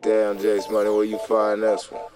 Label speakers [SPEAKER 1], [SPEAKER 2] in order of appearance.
[SPEAKER 1] Damn, Jace Money, where you find this one?